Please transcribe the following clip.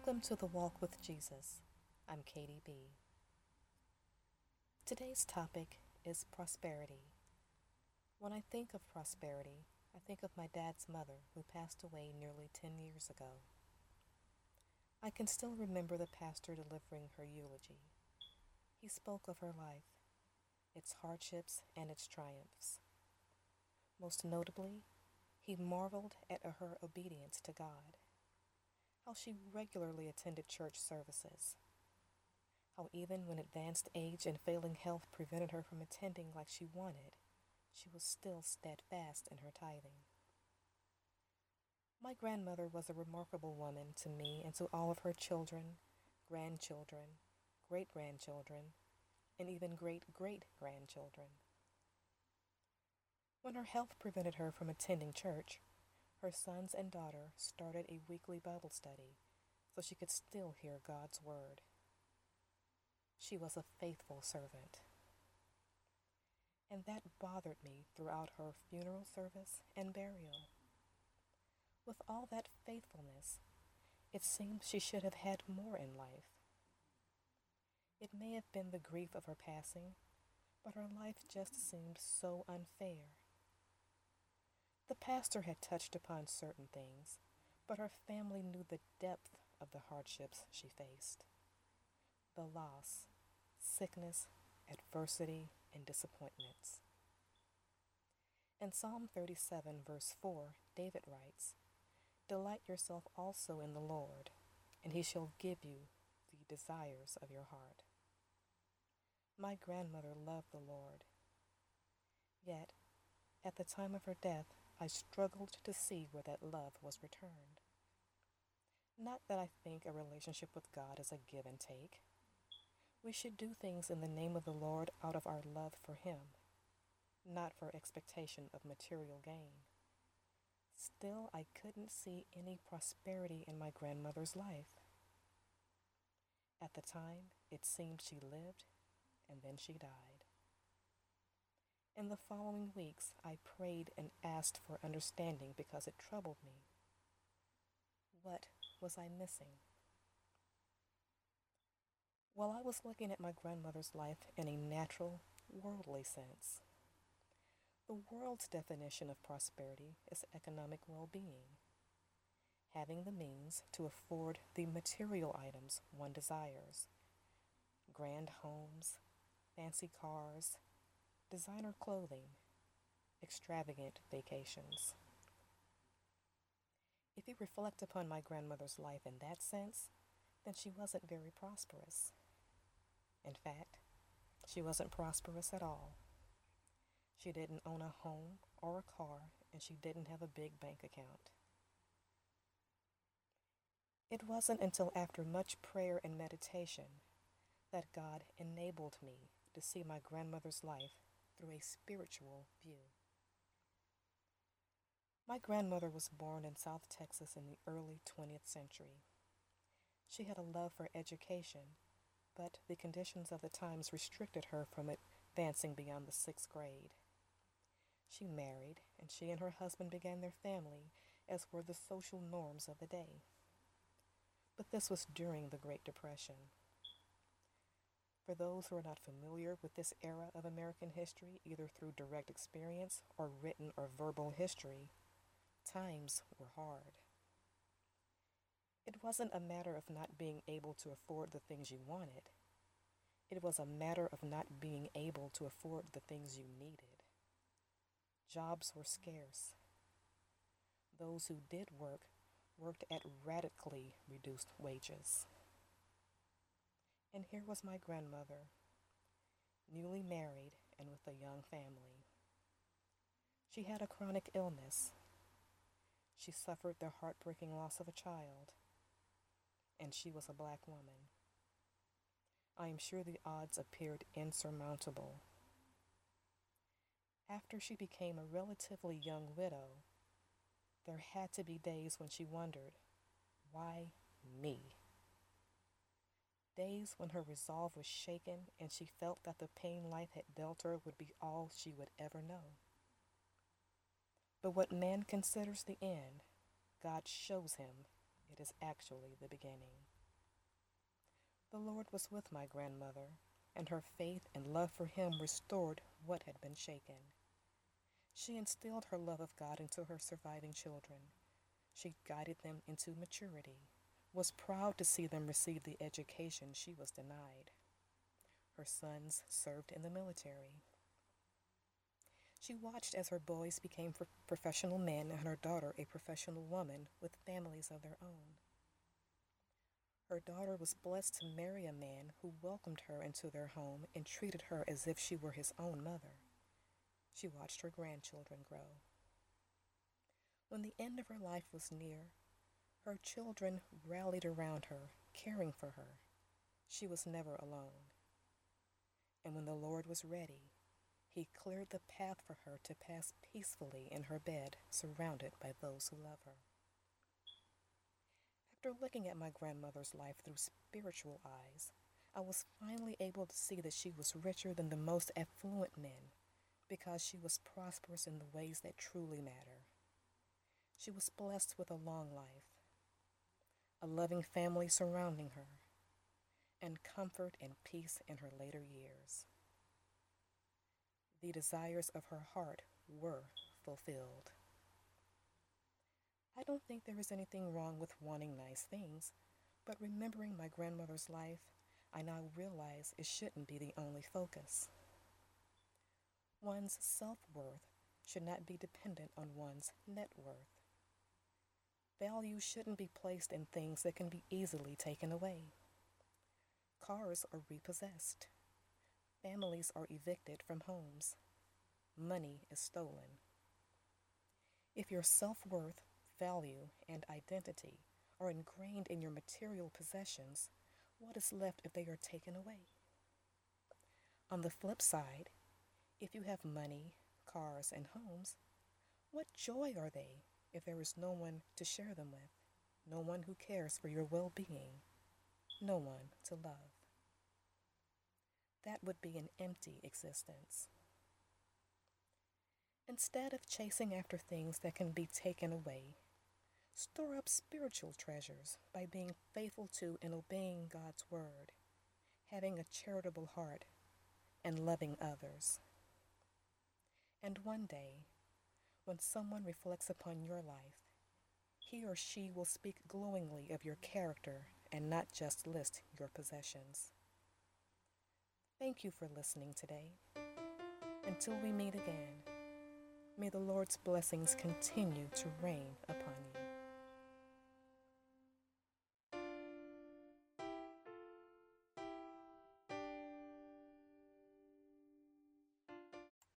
Welcome to the Walk with Jesus. I'm Katie B. Today's topic is prosperity. When I think of prosperity, I think of my dad's mother who passed away nearly 10 years ago. I can still remember the pastor delivering her eulogy. He spoke of her life, its hardships, and its triumphs. Most notably, he marveled at her obedience to God how she regularly attended church services, how even when advanced age and failing health prevented her from attending like she wanted, she was still steadfast in her tithing. My grandmother was a remarkable woman to me and to all of her children, grandchildren, great grandchildren, and even great great grandchildren. When her health prevented her from attending church, her sons and daughter started a weekly Bible study so she could still hear God's word. She was a faithful servant. And that bothered me throughout her funeral service and burial. With all that faithfulness, it seems she should have had more in life. It may have been the grief of her passing, but her life just seemed so unfair. The pastor had touched upon certain things, but her family knew the depth of the hardships she faced the loss, sickness, adversity, and disappointments. In Psalm 37, verse 4, David writes, Delight yourself also in the Lord, and he shall give you the desires of your heart. My grandmother loved the Lord. Yet, at the time of her death, I struggled to see where that love was returned. Not that I think a relationship with God is a give and take. We should do things in the name of the Lord out of our love for Him, not for expectation of material gain. Still, I couldn't see any prosperity in my grandmother's life. At the time, it seemed she lived and then she died. In the following weeks, I prayed and asked for understanding because it troubled me. What was I missing? While I was looking at my grandmother's life in a natural, worldly sense, the world's definition of prosperity is economic well being, having the means to afford the material items one desires grand homes, fancy cars, designer clothing, extravagant vacations. If you reflect upon my grandmother's life in that sense, then she wasn't very prosperous. In fact, she wasn't prosperous at all. She didn't own a home or a car, and she didn't have a big bank account. It wasn't until after much prayer and meditation that God enabled me to see my grandmother's life through a spiritual view. My grandmother was born in South Texas in the early 20th century. She had a love for education, but the conditions of the times restricted her from advancing beyond the sixth grade. She married, and she and her husband began their family, as were the social norms of the day. But this was during the Great Depression. For those who are not familiar with this era of American history, either through direct experience or written or verbal history, times were hard. It wasn't a matter of not being able to afford the things you wanted. It was a matter of not being able to afford the things you needed. Jobs were scarce. Those who did work worked at radically reduced wages. And here was my grandmother, newly married and with a young family. She had a chronic illness. She suffered the heartbreaking loss of a child. And she was a black woman. I am sure the odds appeared insurmountable. After she became a relatively young widow, there had to be days when she wondered, why me? Days when her resolve was shaken and she felt that the pain life had dealt her would be all she would ever know. But what man considers the end, God shows him it is actually the beginning. The Lord was with my grandmother, and her faith and love for Him restored what had been shaken. She instilled her love of God into her surviving children. She guided them into maturity, was proud to see them receive the education she was denied. Her sons served in the military. She watched as her boys became professional men and her daughter a professional woman with families of their own. Her daughter was blessed to marry a man who welcomed her into their home and treated her as if she were his own mother. She watched her grandchildren grow. When the end of her life was near, her children rallied around her, caring for her. She was never alone. And when the Lord was ready, he cleared the path for her to pass peacefully in her bed, surrounded by those who love her. After looking at my grandmother's life through spiritual eyes, I was finally able to see that she was richer than the most affluent men because she was prosperous in the ways that truly matter. She was blessed with a long life, a loving family surrounding her, and comfort and peace in her later years. The desires of her heart were fulfilled. I don't think there is anything wrong with wanting nice things, but remembering my grandmother's life, I now realize it shouldn't be the only focus. One's self worth should not be dependent on one's net worth. Value shouldn't be placed in things that can be easily taken away. Cars are repossessed. Families are evicted from homes. Money is stolen. If your self worth, value, and identity are ingrained in your material possessions, what is left if they are taken away? On the flip side, if you have money, cars, and homes, what joy are they if there is no one to share them with, no one who cares for your well being, no one to love? That would be an empty existence. Instead of chasing after things that can be taken away, store up spiritual treasures by being faithful to and obeying God's word, having a charitable heart, and loving others. And one day, when someone reflects upon your life, he or she will speak glowingly of your character and not just list your possessions. Thank you for listening today. Until we meet again, may the Lord's blessings continue to rain upon